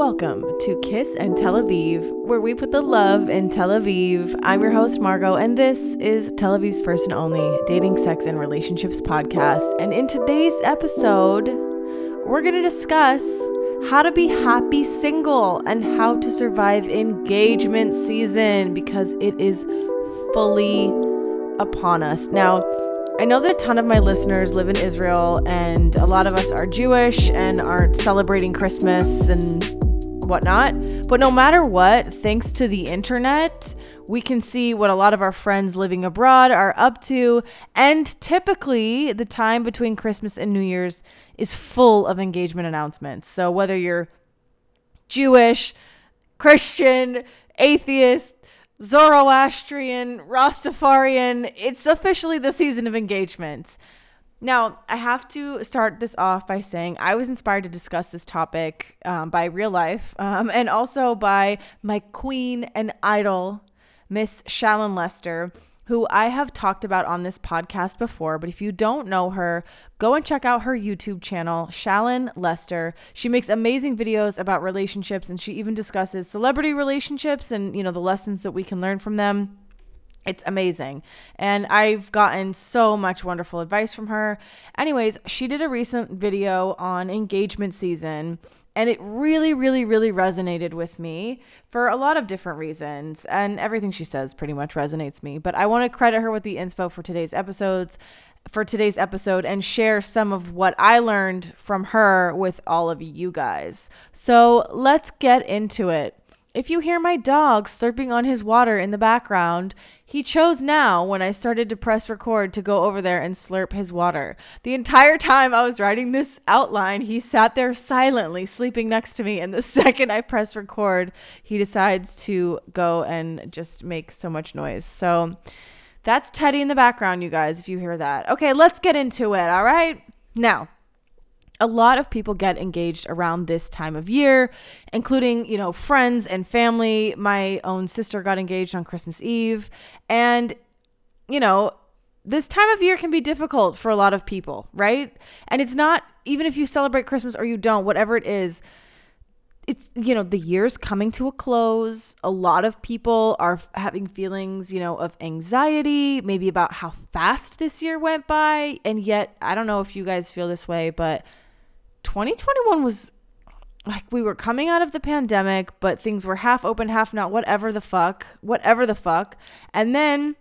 Welcome to Kiss and Tel Aviv, where we put the love in Tel Aviv. I'm your host, Margot, and this is Tel Aviv's first and only dating, sex, and relationships podcast. And in today's episode, we're going to discuss how to be happy single and how to survive engagement season because it is fully upon us. Now, I know that a ton of my listeners live in Israel, and a lot of us are Jewish and aren't celebrating Christmas and whatnot. But no matter what, thanks to the internet, we can see what a lot of our friends living abroad are up to. And typically, the time between Christmas and New Year's is full of engagement announcements. So whether you're Jewish, Christian, atheist, Zoroastrian, Rastafarian, it's officially the season of engagement. Now, I have to start this off by saying I was inspired to discuss this topic um, by real life um, and also by my queen and idol, Miss Shallon Lester, who I have talked about on this podcast before. But if you don't know her, go and check out her YouTube channel, Shallon Lester. She makes amazing videos about relationships and she even discusses celebrity relationships and, you know, the lessons that we can learn from them. It's amazing. And I've gotten so much wonderful advice from her. Anyways, she did a recent video on engagement season. And it really, really, really resonated with me for a lot of different reasons. And everything she says pretty much resonates me. But I want to credit her with the inspo for today's episodes, for today's episode, and share some of what I learned from her with all of you guys. So let's get into it. If you hear my dog slurping on his water in the background, he chose now when I started to press record to go over there and slurp his water. The entire time I was writing this outline, he sat there silently sleeping next to me. And the second I press record, he decides to go and just make so much noise. So that's Teddy in the background, you guys, if you hear that. Okay, let's get into it. All right. Now, a lot of people get engaged around this time of year, including, you know, friends and family. My own sister got engaged on Christmas Eve. And, you know, this time of year can be difficult for a lot of people, right? And it's not, even if you celebrate Christmas or you don't, whatever it is, it's, you know, the year's coming to a close. A lot of people are having feelings, you know, of anxiety, maybe about how fast this year went by. And yet, I don't know if you guys feel this way, but 2021 was like we were coming out of the pandemic, but things were half open, half not, whatever the fuck, whatever the fuck. And then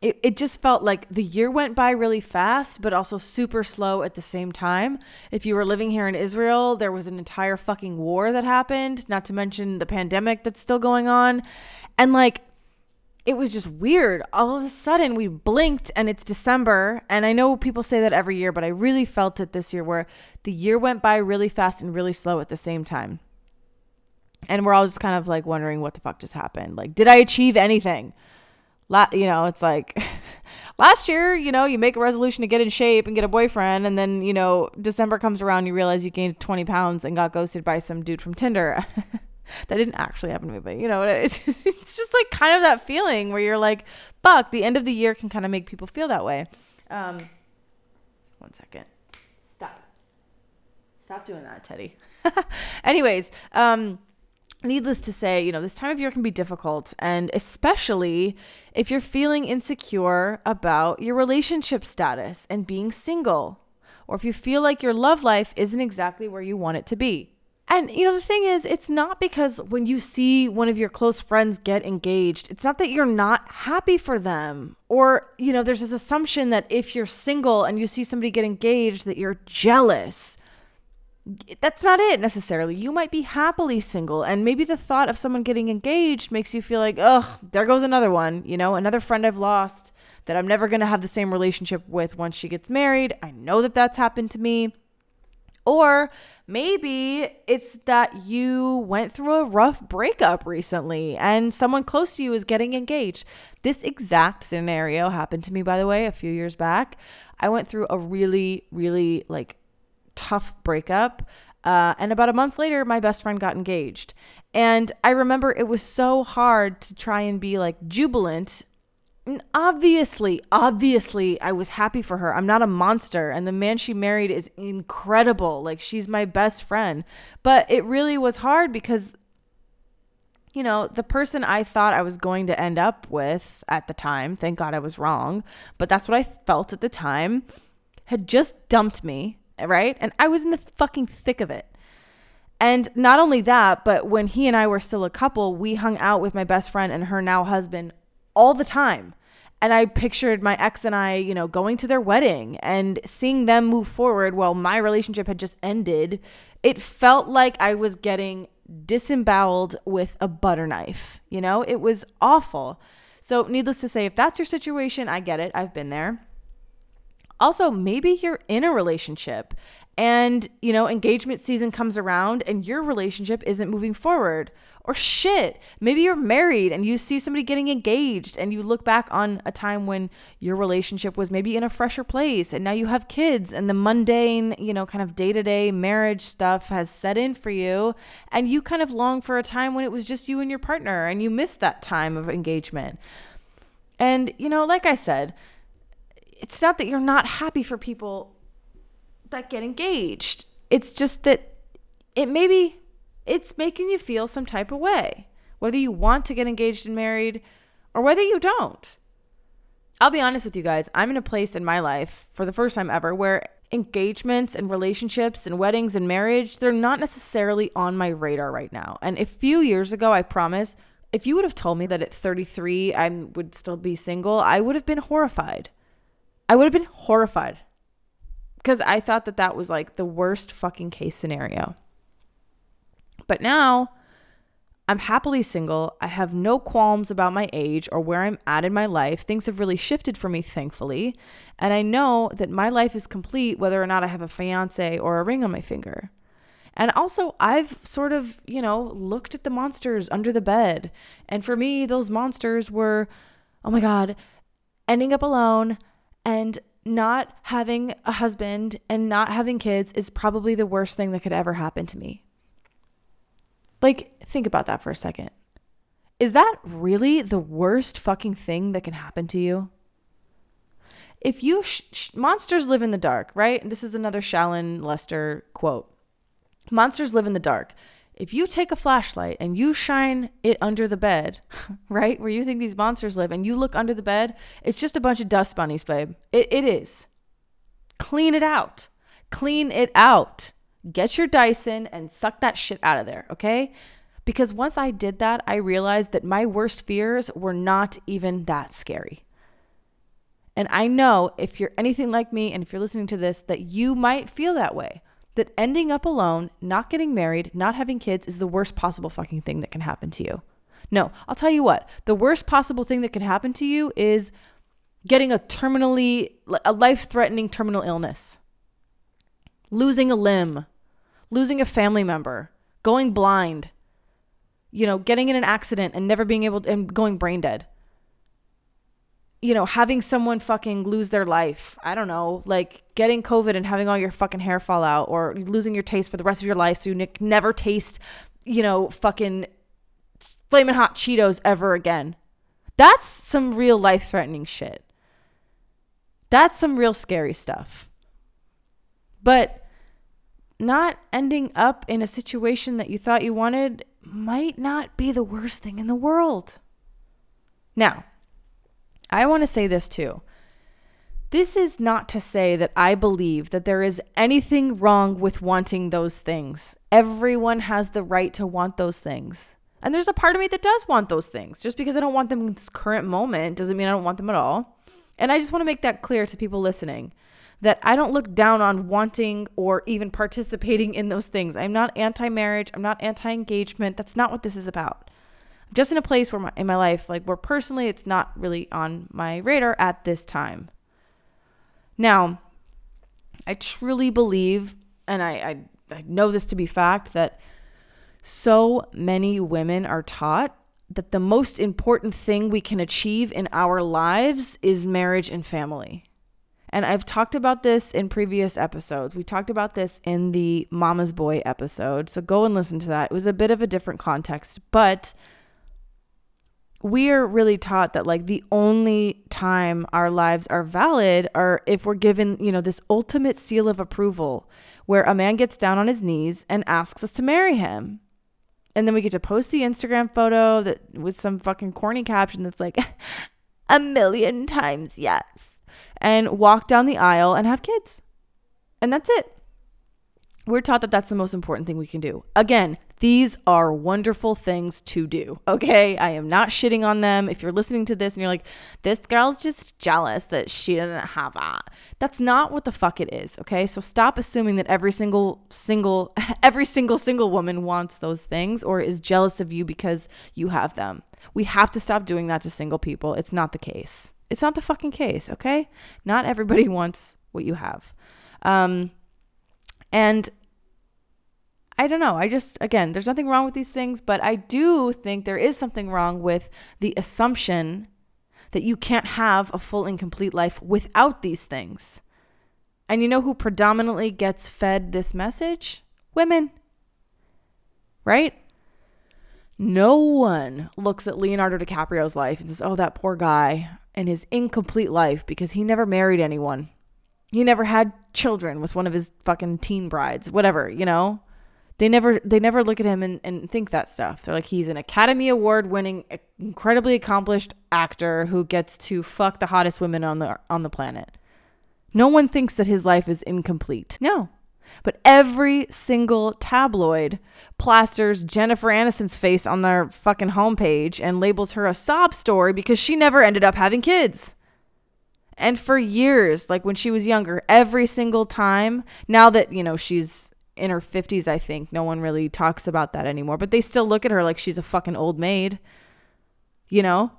it, it just felt like the year went by really fast, but also super slow at the same time. If you were living here in Israel, there was an entire fucking war that happened, not to mention the pandemic that's still going on. And like, it was just weird. All of a sudden, we blinked and it's December. And I know people say that every year, but I really felt it this year where the year went by really fast and really slow at the same time. And we're all just kind of like wondering what the fuck just happened. Like, did I achieve anything? La- you know, it's like last year, you know, you make a resolution to get in shape and get a boyfriend. And then, you know, December comes around, you realize you gained 20 pounds and got ghosted by some dude from Tinder. that didn't actually happen to me, but you know, it's, it's just like kind of that feeling where you're like, fuck, the end of the year can kind of make people feel that way. Um, one second. Stop. Stop doing that, Teddy. Anyways, um, needless to say, you know, this time of year can be difficult, and especially if you're feeling insecure about your relationship status and being single, or if you feel like your love life isn't exactly where you want it to be. And you know, the thing is, it's not because when you see one of your close friends get engaged, it's not that you're not happy for them. Or, you know, there's this assumption that if you're single and you see somebody get engaged, that you're jealous. That's not it necessarily. You might be happily single, and maybe the thought of someone getting engaged makes you feel like, oh, there goes another one, you know, another friend I've lost that I'm never going to have the same relationship with once she gets married. I know that that's happened to me. Or maybe it's that you went through a rough breakup recently and someone close to you is getting engaged. This exact scenario happened to me, by the way, a few years back. I went through a really, really like tough breakup. Uh, and about a month later, my best friend got engaged. And I remember it was so hard to try and be like jubilant obviously, obviously, I was happy for her. I'm not a monster. And the man she married is incredible. Like, she's my best friend. But it really was hard because, you know, the person I thought I was going to end up with at the time, thank God I was wrong, but that's what I felt at the time, had just dumped me, right? And I was in the fucking thick of it. And not only that, but when he and I were still a couple, we hung out with my best friend and her now husband all the time. And I pictured my ex and I, you know, going to their wedding and seeing them move forward while my relationship had just ended. It felt like I was getting disemboweled with a butter knife. You know, it was awful. So, needless to say, if that's your situation, I get it. I've been there. Also, maybe you're in a relationship and, you know, engagement season comes around and your relationship isn't moving forward. Or shit, maybe you're married and you see somebody getting engaged and you look back on a time when your relationship was maybe in a fresher place and now you have kids and the mundane, you know, kind of day to day marriage stuff has set in for you and you kind of long for a time when it was just you and your partner and you miss that time of engagement. And, you know, like I said, it's not that you're not happy for people that get engaged. It's just that it maybe it's making you feel some type of way, whether you want to get engaged and married or whether you don't. I'll be honest with you guys, I'm in a place in my life for the first time ever where engagements and relationships and weddings and marriage, they're not necessarily on my radar right now. And a few years ago, I promise, if you would have told me that at 33 I would still be single, I would have been horrified. I would have been horrified because I thought that that was like the worst fucking case scenario. But now I'm happily single. I have no qualms about my age or where I'm at in my life. Things have really shifted for me, thankfully. And I know that my life is complete whether or not I have a fiance or a ring on my finger. And also, I've sort of, you know, looked at the monsters under the bed. And for me, those monsters were, oh my God, ending up alone and not having a husband and not having kids is probably the worst thing that could ever happen to me. Like, think about that for a second. Is that really the worst fucking thing that can happen to you? If you sh- sh- monsters live in the dark, right? This is another Shallon Lester quote. Monsters live in the dark. If you take a flashlight and you shine it under the bed, right, where you think these monsters live, and you look under the bed, it's just a bunch of dust bunnies, babe. It, it is. Clean it out. Clean it out. Get your Dyson and suck that shit out of there, okay? Because once I did that, I realized that my worst fears were not even that scary. And I know if you're anything like me and if you're listening to this, that you might feel that way. That ending up alone, not getting married, not having kids is the worst possible fucking thing that can happen to you. No, I'll tell you what, the worst possible thing that can happen to you is getting a terminally, a life threatening terminal illness losing a limb, losing a family member, going blind, you know, getting in an accident and never being able to, and going brain dead. You know, having someone fucking lose their life. I don't know, like getting COVID and having all your fucking hair fall out or losing your taste for the rest of your life so you ne- never taste, you know, fucking flaming hot Cheetos ever again. That's some real life threatening shit. That's some real scary stuff. But not ending up in a situation that you thought you wanted might not be the worst thing in the world. Now, I want to say this too. This is not to say that I believe that there is anything wrong with wanting those things. Everyone has the right to want those things. And there's a part of me that does want those things. Just because I don't want them in this current moment doesn't mean I don't want them at all. And I just want to make that clear to people listening that I don't look down on wanting or even participating in those things. I'm not anti marriage, I'm not anti engagement. That's not what this is about. I'm just in a place where my, in my life, like where personally it's not really on my radar at this time. Now, I truly believe, and I, I, I know this to be fact, that so many women are taught that the most important thing we can achieve in our lives is marriage and family. And I've talked about this in previous episodes. We talked about this in the Mama's Boy episode. So go and listen to that. It was a bit of a different context, but we are really taught that like the only time our lives are valid are if we're given, you know, this ultimate seal of approval where a man gets down on his knees and asks us to marry him. And then we get to post the Instagram photo that with some fucking corny caption that's like a million times yes and walk down the aisle and have kids. And that's it. We're taught that that's the most important thing we can do. Again, these are wonderful things to do. Okay. I am not shitting on them. If you're listening to this and you're like, this girl's just jealous that she doesn't have that. That's not what the fuck it is. Okay. So stop assuming that every single, single, every single, single woman wants those things or is jealous of you because you have them. We have to stop doing that to single people. It's not the case. It's not the fucking case. Okay. Not everybody wants what you have. Um, and I don't know. I just, again, there's nothing wrong with these things, but I do think there is something wrong with the assumption that you can't have a full and complete life without these things. And you know who predominantly gets fed this message? Women. Right? No one looks at Leonardo DiCaprio's life and says, oh, that poor guy and his incomplete life because he never married anyone. He never had children with one of his fucking teen brides, whatever, you know? they never they never look at him and, and think that stuff they're like he's an academy award winning incredibly accomplished actor who gets to fuck the hottest women on the on the planet no one thinks that his life is incomplete no but every single tabloid plasters Jennifer Aniston's face on their fucking homepage and labels her a sob story because she never ended up having kids. And for years, like when she was younger, every single time, now that, you know, she's in her 50s, I think. No one really talks about that anymore, but they still look at her like she's a fucking old maid, you know?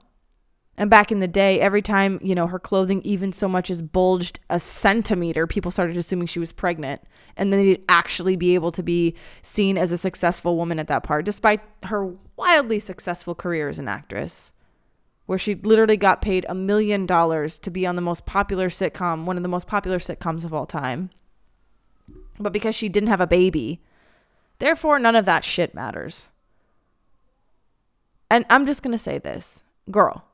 And back in the day, every time, you know, her clothing even so much as bulged a centimeter, people started assuming she was pregnant. And then they'd actually be able to be seen as a successful woman at that part, despite her wildly successful career as an actress, where she literally got paid a million dollars to be on the most popular sitcom, one of the most popular sitcoms of all time but because she didn't have a baby. Therefore, none of that shit matters. And I'm just going to say this girl,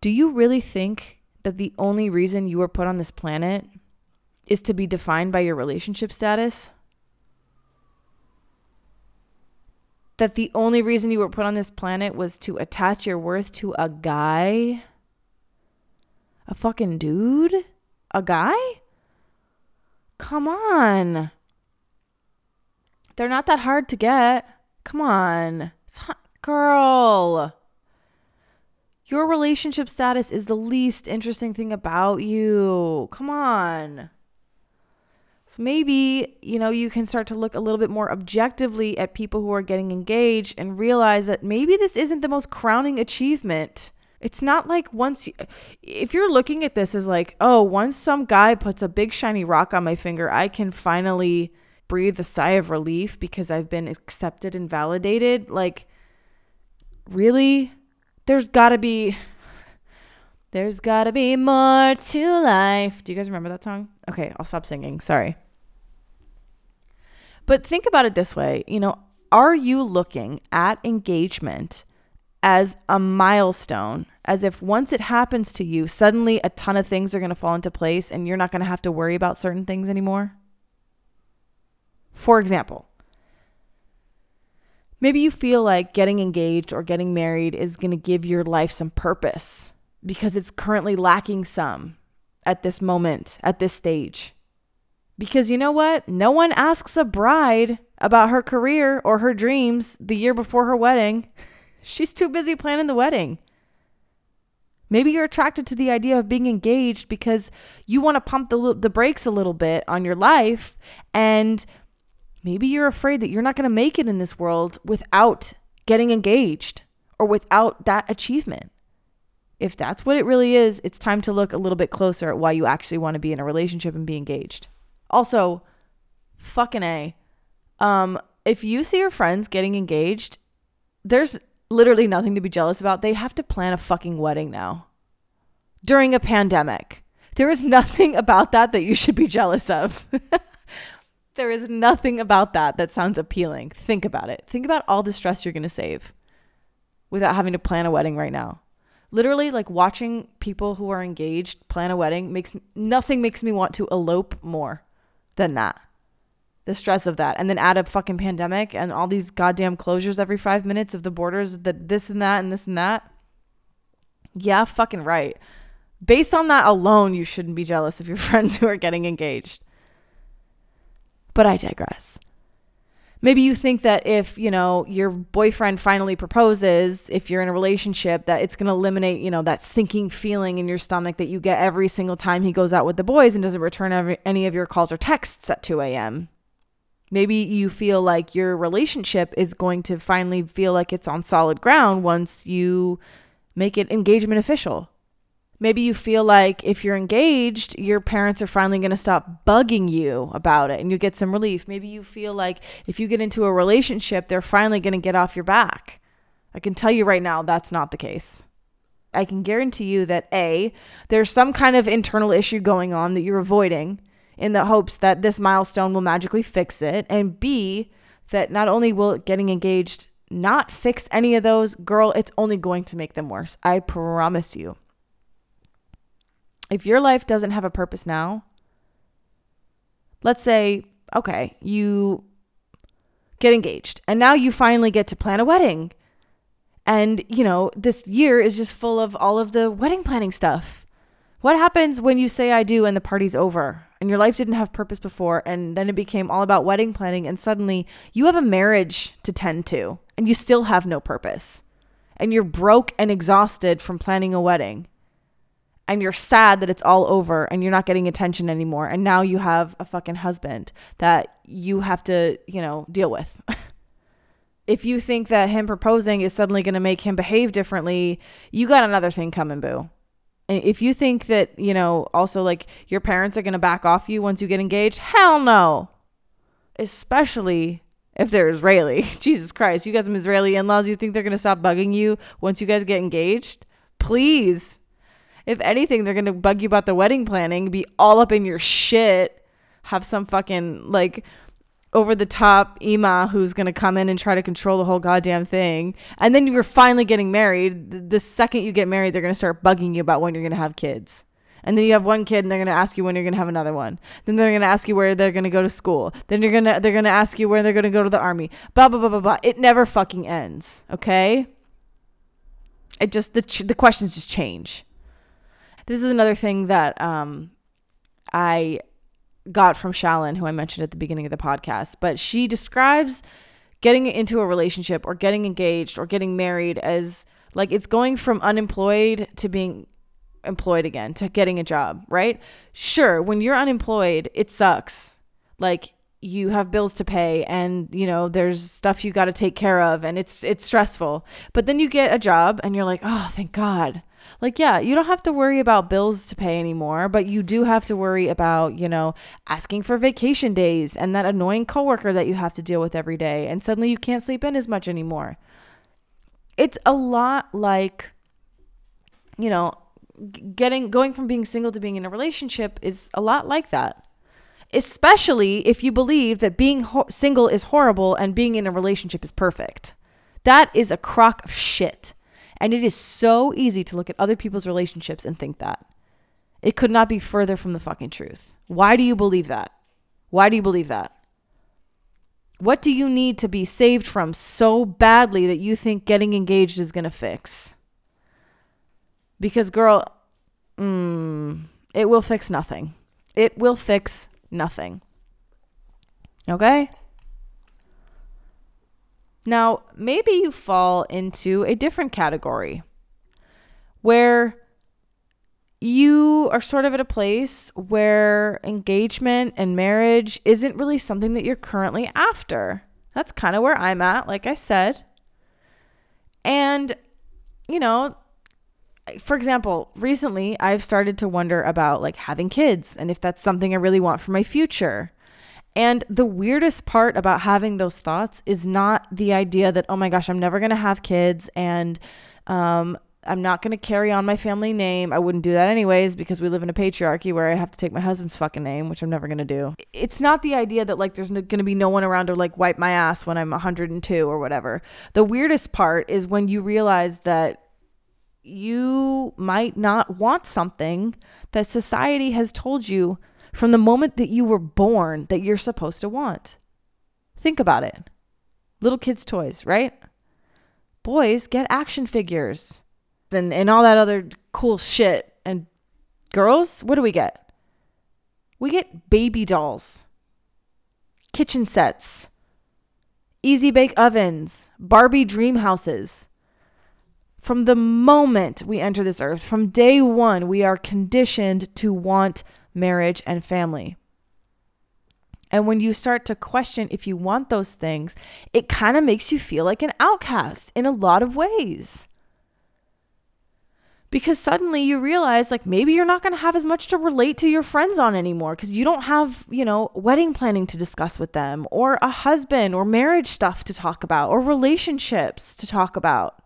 do you really think that the only reason you were put on this planet is to be defined by your relationship status? That the only reason you were put on this planet was to attach your worth to a guy? A fucking dude? A guy? Come on. They're not that hard to get. Come on. It's hot. Girl. Your relationship status is the least interesting thing about you. Come on. So maybe, you know, you can start to look a little bit more objectively at people who are getting engaged and realize that maybe this isn't the most crowning achievement. It's not like once you, if you're looking at this as like, oh, once some guy puts a big shiny rock on my finger, I can finally breathe a sigh of relief because I've been accepted and validated. Like, really? There's got to be there's got to be more to life. Do you guys remember that song? Okay, I'll stop singing. Sorry. But think about it this way, you know, are you looking at engagement as a milestone, as if once it happens to you, suddenly a ton of things are to fall into place and you're not to have to worry about certain things anymore? For example, maybe you feel like getting engaged or getting married is going to give your life some purpose because it's currently lacking some at this moment, at this stage. Because you know what? No one asks a bride about her career or her dreams the year before her wedding. She's too busy planning the wedding. Maybe you're attracted to the idea of being engaged because you want to pump the, the brakes a little bit on your life. And maybe you're afraid that you're not going to make it in this world without getting engaged or without that achievement. If that's what it really is, it's time to look a little bit closer at why you actually want to be in a relationship and be engaged. Also, fucking A. Um, if you see your friends getting engaged, there's literally nothing to be jealous about. They have to plan a fucking wedding now during a pandemic. There is nothing about that that you should be jealous of. there is nothing about that that sounds appealing. Think about it. Think about all the stress you're going to save. without having to plan a wedding right now. Literally, like watching people who are engaged plan a wedding makes nothing makes me want to elope more than that. The stress of that. And then add a fucking pandemic and all these goddamn closures every five minutes of the borders, that this and that and this and that. Yeah, fucking right. Based on that alone, you shouldn't be jealous of your friends who are getting engaged. But I digress. Maybe you think that if you know your boyfriend finally proposes if you're in a relationship that it's going to eliminate you know that sinking feeling in your stomach that you get every single time he goes out with the boys and doesn't return every, any of your calls or texts at 2 a.m maybe you feel like your relationship is going to finally feel like it's on solid ground once you make it engagement official Maybe you feel like if you're engaged, your parents are finally going to stop bugging you about it and you get some relief. Maybe you feel like if you get into a relationship, they're finally going to get off your back. I can tell you right now that's not the case. I can guarantee you that A, there's some kind of internal issue going on that you're avoiding in the hopes that this milestone will magically fix it. And B, that not only will getting engaged not fix any of those, girl, it's only going to make them worse. I promise you if your life doesn't have a purpose now, let's say, okay, you get engaged and now you finally get to plan a wedding. And, you know, this year is just full of all of the wedding planning stuff. What happens when you say I do and the party's over and your life didn't have purpose before and then it became all about wedding planning and suddenly you have a marriage to tend to and you still have no purpose and you're broke and exhausted from planning a wedding and you're sad that it's all over and you're not getting attention anymore and now you have a fucking husband that you have to you know deal with if you think that him proposing is suddenly going to make him behave differently you got another thing coming boo if you think that you know also like your parents are going to back off you once you get engaged hell no especially if they're Israeli. Jesus Christ, you got some Israeli in laws. You think they're going to stop bugging you once you guys get engaged? Please if anything, they're gonna bug you about the wedding planning, be all up in your shit, have some fucking like over the top Ima who's gonna come in and try to control the whole goddamn thing. And then you're finally getting married. The second you get married, they're gonna start bugging you about when you're gonna have kids. And then you have one kid and they're gonna ask you when you're gonna have another one. Then they're gonna ask you where they're gonna go to school. Then you're gonna they're gonna ask you where they're gonna go to the army. Blah blah blah blah blah. It never fucking ends. Okay. It just the the questions just change. This is another thing that um, I got from Shallon, who I mentioned at the beginning of the podcast. But she describes getting into a relationship or getting engaged or getting married as like it's going from unemployed to being employed again to getting a job, right? Sure, when you're unemployed, it sucks. Like you have bills to pay and you know there's stuff you got to take care of and it's it's stressful. But then you get a job and you're like, "Oh, thank God." Like, yeah, you don't have to worry about bills to pay anymore, but you do have to worry about, you know, asking for vacation days and that annoying coworker that you have to deal with every day. And suddenly you can't sleep in as much anymore. It's a lot like, you know, getting going from being single to being in a relationship is a lot like that. Especially if you believe that being ho- single is horrible and being in a relationship is perfect. That is a crock of shit. And it is so easy to look at other people's relationships and think that. It could not be further from the fucking truth. Why do you believe that? Why do you believe that? What do you need to be saved from so badly that you think getting engaged is going to fix? Because, girl, mm, it will fix nothing. It will fix nothing. Okay? Now, maybe you fall into a different category where you are sort of at a place where engagement and marriage isn't really something that you're currently after. That's kind of where I'm at, like I said. And, you know, for example, recently I've started to wonder about like having kids and if that's something I really want for my future. And the weirdest part about having those thoughts is not the idea that, oh my gosh, I'm never going to have kids and um, I'm not going to carry on my family name. I wouldn't do that anyways because we live in a patriarchy where I have to take my husband's fucking name, which I'm never going to do. It's not the idea that like there's going to be no one around to like wipe my ass when I'm 102 or whatever. The weirdest part is when you realize that you might not want something that society has told you from the moment that you were born that you're supposed to want. Think about it. Little kids' toys, right? Boys get action figures and, and all that other cool shit. And girls, what do we get? We get baby dolls, kitchen sets, easy bake ovens, Barbie dream houses. From the moment we enter this earth, from day one, we are conditioned to want marriage and family. And when you start to question if you want those things, it kind of makes you feel like an outcast in a lot of ways. Because suddenly you realize, like, maybe you're not going to have as much to relate to your friends on anymore because you don't have, you know, wedding planning to discuss with them, or a husband or marriage stuff to talk about, or relationships to talk about.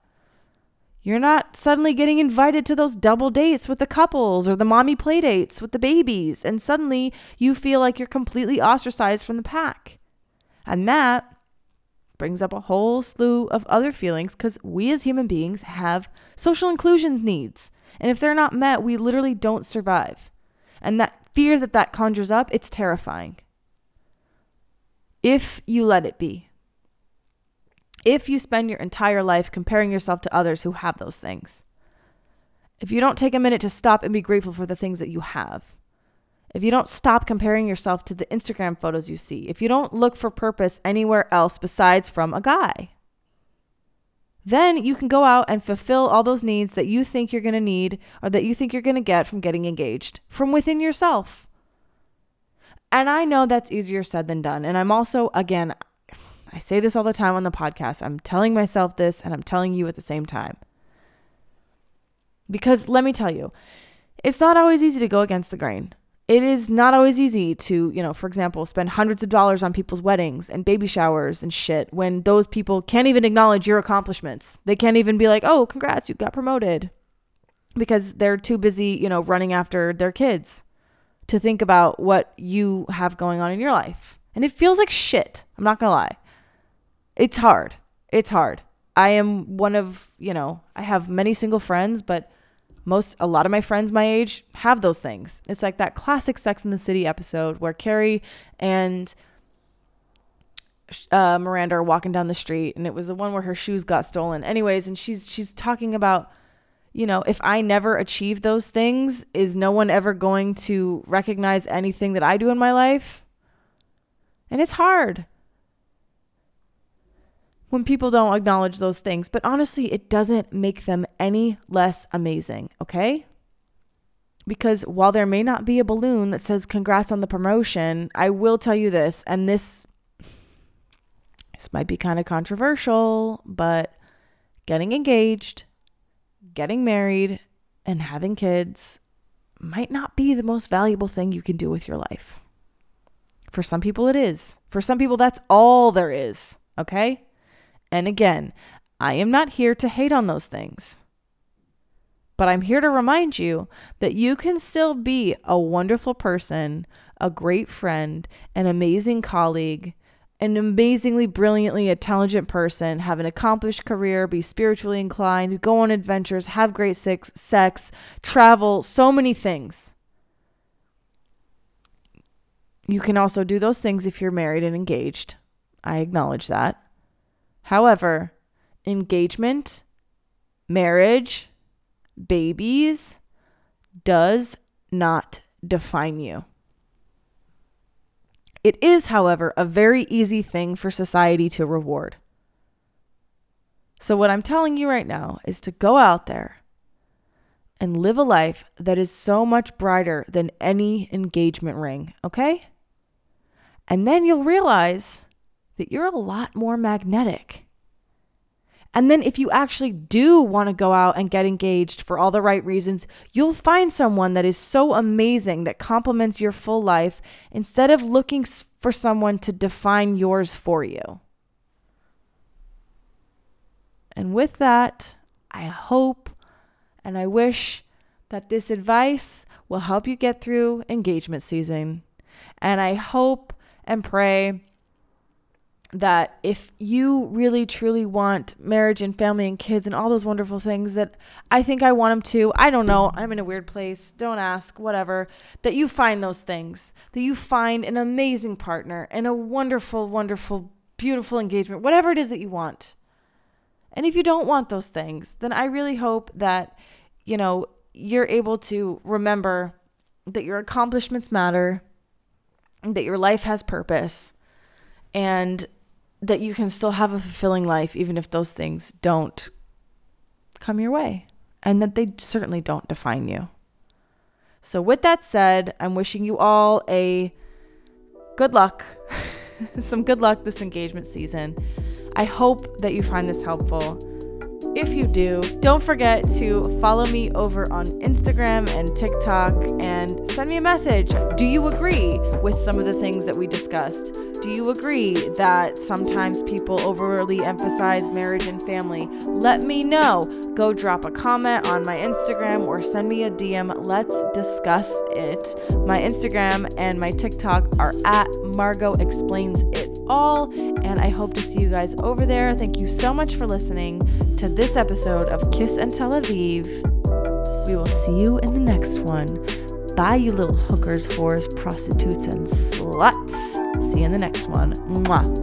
You're not suddenly getting invited to those double dates with the couples or the mommy play dates with the babies, and suddenly you feel like you're completely ostracized from the pack. And that brings up a whole slew of other feelings because we as human beings have social inclusion needs. And if they're not met, we literally don't survive. And that fear that that conjures up, it's terrifying. If you let it be if you spend your entire life comparing yourself to others who have those things. If you don't take a minute to stop and be grateful for the things that you have. If you don't stop comparing yourself to the Instagram photos you see. If you don't look for purpose anywhere else besides from a guy. Then you can go out and fulfill all those needs that you think you're going to need or that you think you're going to get from getting engaged from within yourself. And I know that's easier said than done. And I'm also, again, I say this all the time on the podcast. I'm telling myself this and I'm telling you at the same time. Because let me tell you, it's not always easy to go against the grain. It is not always easy to, you know, for example, spend hundreds of dollars on people's weddings and baby showers and shit when those people can't even acknowledge your accomplishments. They can't even be like, oh, congrats, you got promoted. Because they're too busy, you know, running after their kids to think about what you have going on in your life. And it feels like shit. I'm not going to lie. It's hard. It's hard. I am one of, you know, I have many single friends, but most, a lot of my friends my age have those things. It's like that classic Sex in the City episode where Carrie and uh, Miranda are walking down the street, and it was the one where her shoes got stolen. Anyways, and she's she's talking about, you know, if I never achieve those things, is no one ever going to recognize anything that I do in my life? And it's hard when people don't acknowledge those things. But honestly, it doesn't make them any less amazing, okay? Because while there may not be a balloon that says congrats on the promotion, I will tell you this, and this this might be kind of controversial, but getting engaged, getting married, and having kids might not be the most valuable thing you can do with your life. For some people, it is. For some people, that's all there is. Okay? And again, I am not here to hate on those things. But I'm here to remind you that you can still be a wonderful person, a great friend, an amazing colleague, an amazingly brilliantly intelligent person, have an accomplished career, be spiritually inclined, go on adventures, have great sex, sex, travel, so many things. You can also do those things if you're married and engaged. I acknowledge that. However, engagement, marriage, babies does not define you. It is, however, a very easy thing for society to reward. So, what I'm telling you right now is to go out there and live a life that is so much brighter than any engagement ring, okay? And then you'll realize that you're a lot more magnetic. And then, if you actually do want to go out and get engaged for all the right reasons, you'll find someone that is so amazing that complements your full life instead of looking for someone to define yours for you. And with that, I hope, And I wish that this advice will help you get through engagement season. And I hope and pray that if you really truly want marriage and family and kids and all those wonderful things that I think I want them to, I don't know, I'm in a weird place, don't ask, whatever, that you find those things, that you find an amazing partner and a wonderful, wonderful, beautiful engagement, whatever it is that you want. And if you don't want those things, then I really hope that, you know, you're able to remember that your accomplishments matter, that your life has purpose, and that you can still have a fulfilling life even if those things don't come your way and that they certainly don't define you. So, with that said, I'm wishing you all a good luck, some good luck this engagement season. I hope that you find this helpful. If you do, don't forget to follow me over on Instagram and TikTok and send me a message. Do you agree with some of the things that we discussed? Do you agree that sometimes people overly emphasize marriage and family? Let me know. Go drop a comment on my Instagram or send me a DM. Let's discuss it. My Instagram and my TikTok are at Margot Explains It All, and I hope to see you guys over there. Thank you so much for listening to this episode of Kiss and Tel Aviv. We will see you in the next one. Bye, you little hookers, whores, prostitutes, and sluts. See you in the next one. Mwah.